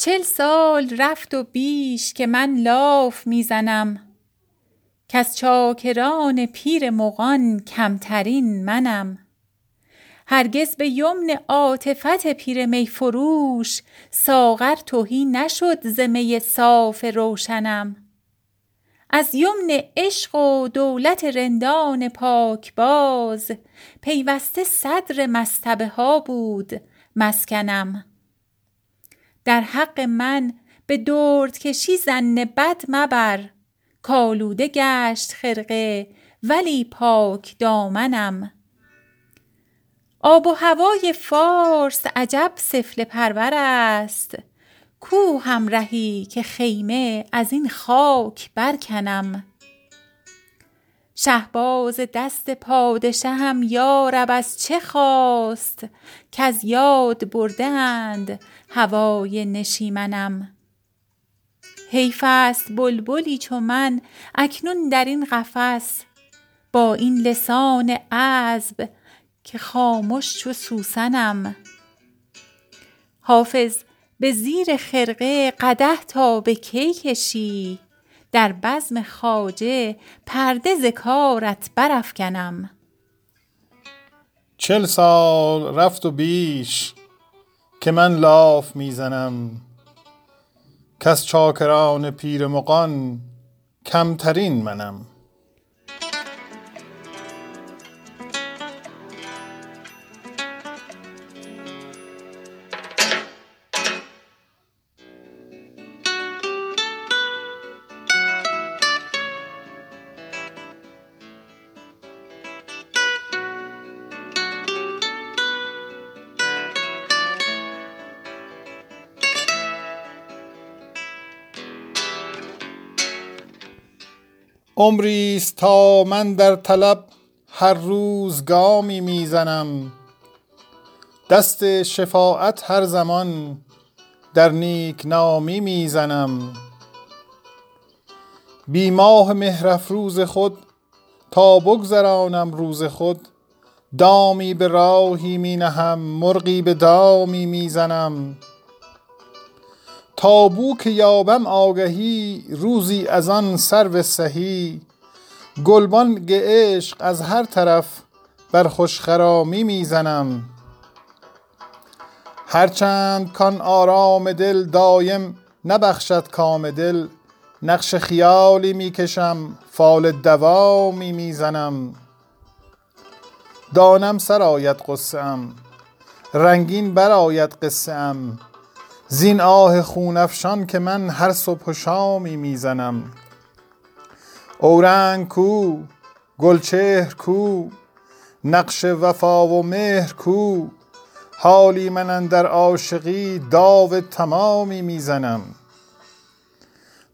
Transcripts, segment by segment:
چل سال رفت و بیش که من لاف می‌زنم. کز چاکران پیر مغان کمترین منم. هرگز به یمن عاطفت پیر می فروش ساغر تهی نشد ز می صاف روشنم. از یمن عشق و دولت رندان پاکباز پیوسته صدر مصطبه ها بود مسکنم. در حق من به دردکشی ظن بد مبر. کآلوده گشت خرقه ولی پاک دامنم. آب و هوای فارس عجب سفله پرور است. کو همرهی که خیمه از این خاک برکنم. شهباز دست پادشهم یا رب از چه خواست کز یاد برده اند هوای نشیمنم؟ حیف است بلبلی چو من اکنون در این قفس با این لسان عذب که خامش چو سوسنم. حافظ به زیر خرقه قدح تا به کی کشی؟ در بزم خواجه پرده ز کارت برافکنم. چل سال رفت و بیش که من لاف می‌زنم. کز چاکران پیر مغان کمترین منم. عمری است تا من در طلب هر روز گامی می زنم دست شفاعت هر زمان در نیکنامی می زنم بی ماه مهر افروز خود تا بگذرانم روز خود دامی به راهی می نهم مرغی به دامی می زنم تا بو که یابم آگهی روزی از آن سرو سهی. گلبانگ عشق از هر طرف بر خوش خرامی می زنم هرچند کان آرام دل دایم نبخشد کام دل. نقش خیالی می کشم فال دوامی می زنم دانم سرآید غصه ام رنگین برآید قصه ام. زین آه خون افشان که من هر صبح و شامی می زنم اورنگ کو گلچهر کو نقش وفا و مهر کو حالی من اندر عاشقی داو تمامی می زنم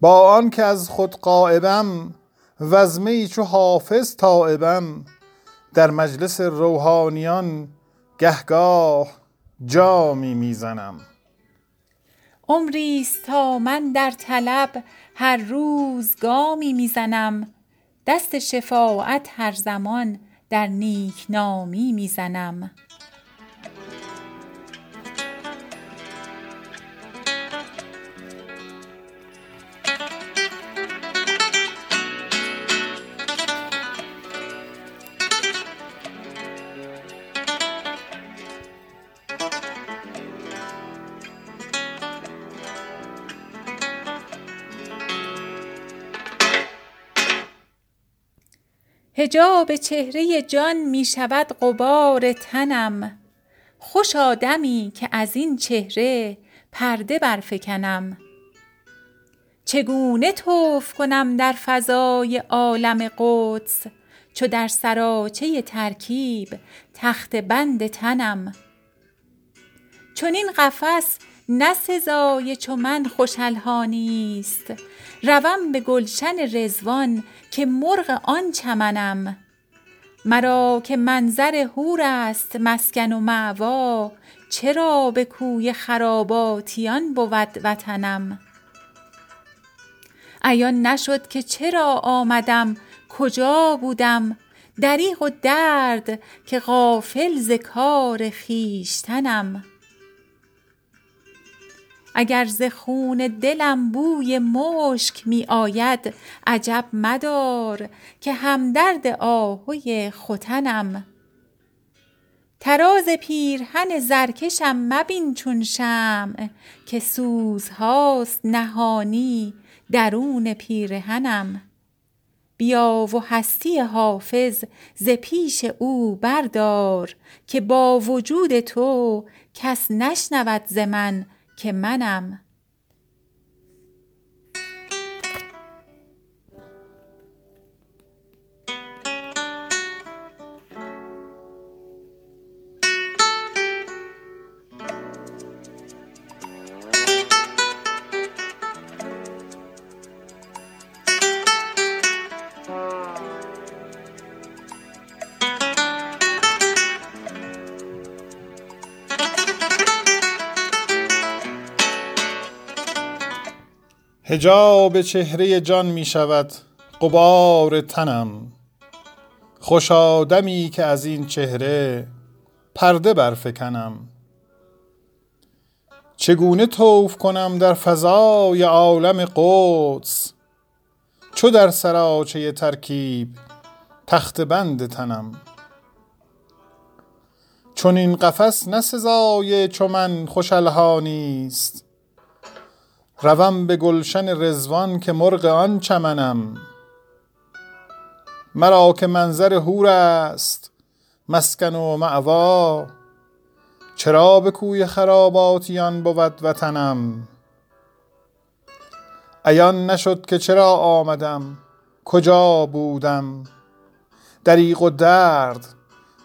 با آن که از خود غایبم وز می چو حافظ تایبم در مجلس روحانیان گه گاه جامی می زنم عمری است تا من در طلب هر روز گامی می زنم دست شفاعت هر زمان در نیکنامی می حجاب چهره جان می شود غبار تنم. خوشا دمی که از این چهره پرده برفکنم. چگونه طوف کنم در فضای عالم قدس چو در سراچه ترکیب تخته بند تنم؟ چنین قفس نه سزای چو من خوش الحانی است روم به گلشن رضوان که مرغ آن چمنم. مرا که منظر حور است مسکن و مأوا چرا به کوی خراباتیان بود وطنم؟ عیان نشد که چرا آمدم کجا بودم؟ دریغ و درد که غافل ز کار خویشتنم. اگر ز خون دلم بوی مشک می آید عجب مدار که همدرد آهوی ختنم. طراز پیرهن زرکشم مبین چون شمع که سوزهاست نهانی درون پیرهنم. بیا و هستی حافظ ز پیش او بردار که با وجود تو کس نشنود ز من که منم حجاب چهره جان می شود غبار تنم. خوش آدمی که از این چهره پرده برفکنم. چگونه طوف کنم در فضای عالم قدس؟ چو در سراچه ترکیب تخت بند تنم. چون این قفس نه سزای چو من خوش الحانیست روم به گلشن رضوان که مرغ آن چمنم. مرا که منظر حور است مسکن و مأوا. چرا به کوی خراباتیان بود وطنم؟ عیان نشد که چرا آمدم؟ کجا بودم؟ دریغ و درد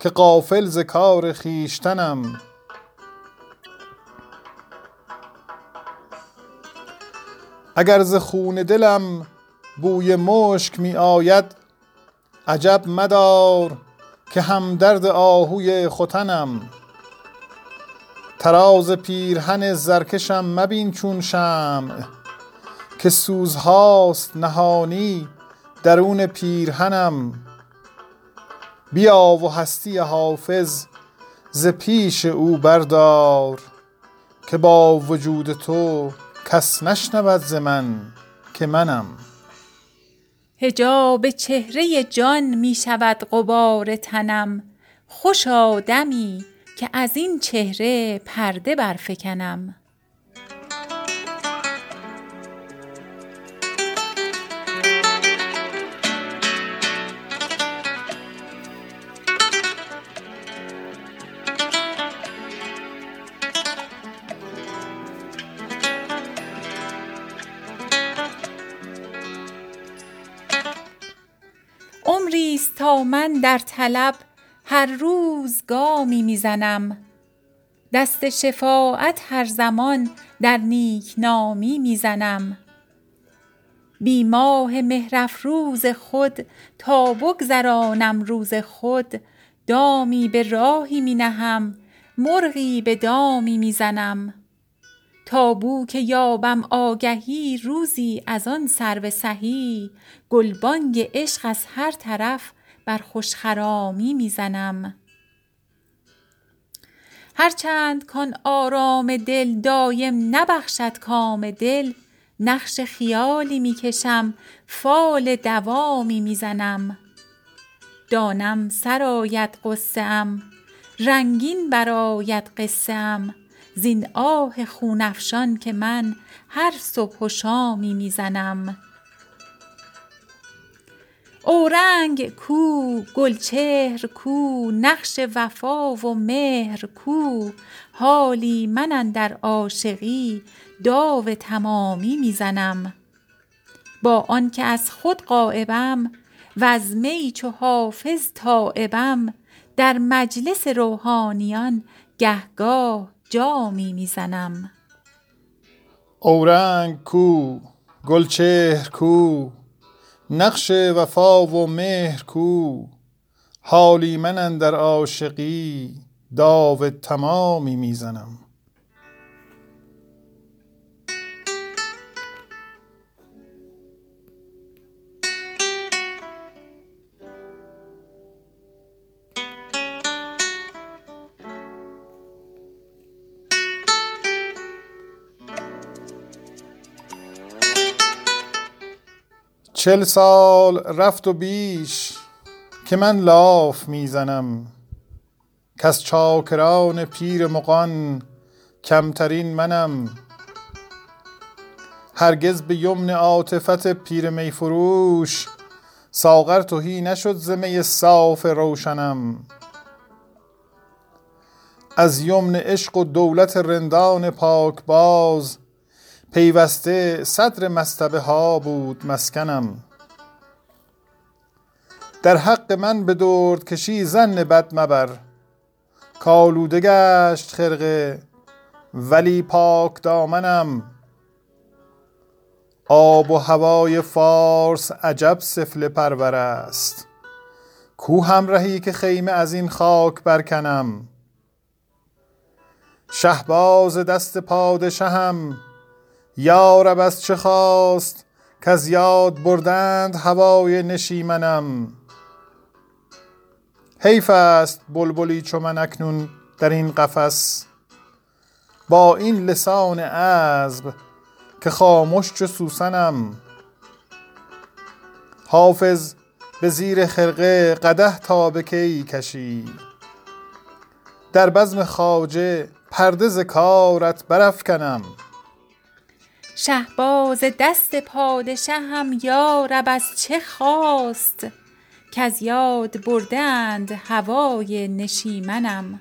که غافل ز کار خویشتنم. اگر ز خون دلم بوی مشک می آید عجب مدار که همدرد آهوی ختنم. طراز پیرهن زرکشم مبین چون شمع که سوزهاست نهانی درون پیرهنم. بیا و هستی حافظ ز پیش او بردار که با وجود تو کس نشنود ز من که منم. حجاب چهره جان می شود غبار تنم. خوشا دمی که از این چهره پرده برفکنم. عمریست تا من در طلب هر روز گامی می زنم دست شفاعت هر زمان در نیکنامی می زنم بی ماه مهر افروز خود تا بگذرانم روز خود دامی به راهی می نهم مرغی به دامی می زنم تا بو که یابم آگهی روزی از آن سرو سهی. گلبانگ عشق از هر طرف بر خوش خرامی می زنم هر چند کان آرام دل دایم نبخشد کام دل نقش خیالی می کشم فال دوامی می زنم دانم سرآید غصه ام رنگین برآید قصه ام. زین آه خون افشان که من هر صبح و شامی می زنم اورنگ کو گلچهر کو نقش وفا و مهر کو. حالی من اندر عاشقی داو تمامی می زنم با آن که از خود غایبم وز می چو حافظ تایبم در مجلس روحانیان گه گاه جامی می زنم اورنگ کو گلچهر کو نقش وفا و مهر کو. حالی من اندر عاشقی داو تمامی می چل سال رفت و بیش که من لاف می‌زنم. کس چاکران پیر مغان کمترین منم. هرگز به یمن عاطفت پیر میفروش ساغر توهی نشد زمه صاف روشنم. از یمن عشق و دولت رندان پاک باز پیوسته صدر مستبه ها بود مسکنم. در حق من به درد کشی زن بد مبر. کالوده گشت خرقه ولی پاک دامنم. آب و هوای فارس عجب سفله پرور است. کو همراهی که خیمه از این خاک برکنم؟ شهباز دست پادشهم یارب از چه خواست از یاد بردند هوای نشیمنم؟ حیف است بلبلی چو من اکنون در این قفس. با این لسان عذب که خاموش چو سوسنم. حافظ به زیر خرقه قده تا به کی کشی. در بزم خواجه پرده ز کارت برافکنم. شهباز دست پادشهم یارب از چه خواست؟ از یاد بردند هوای نشیمنم.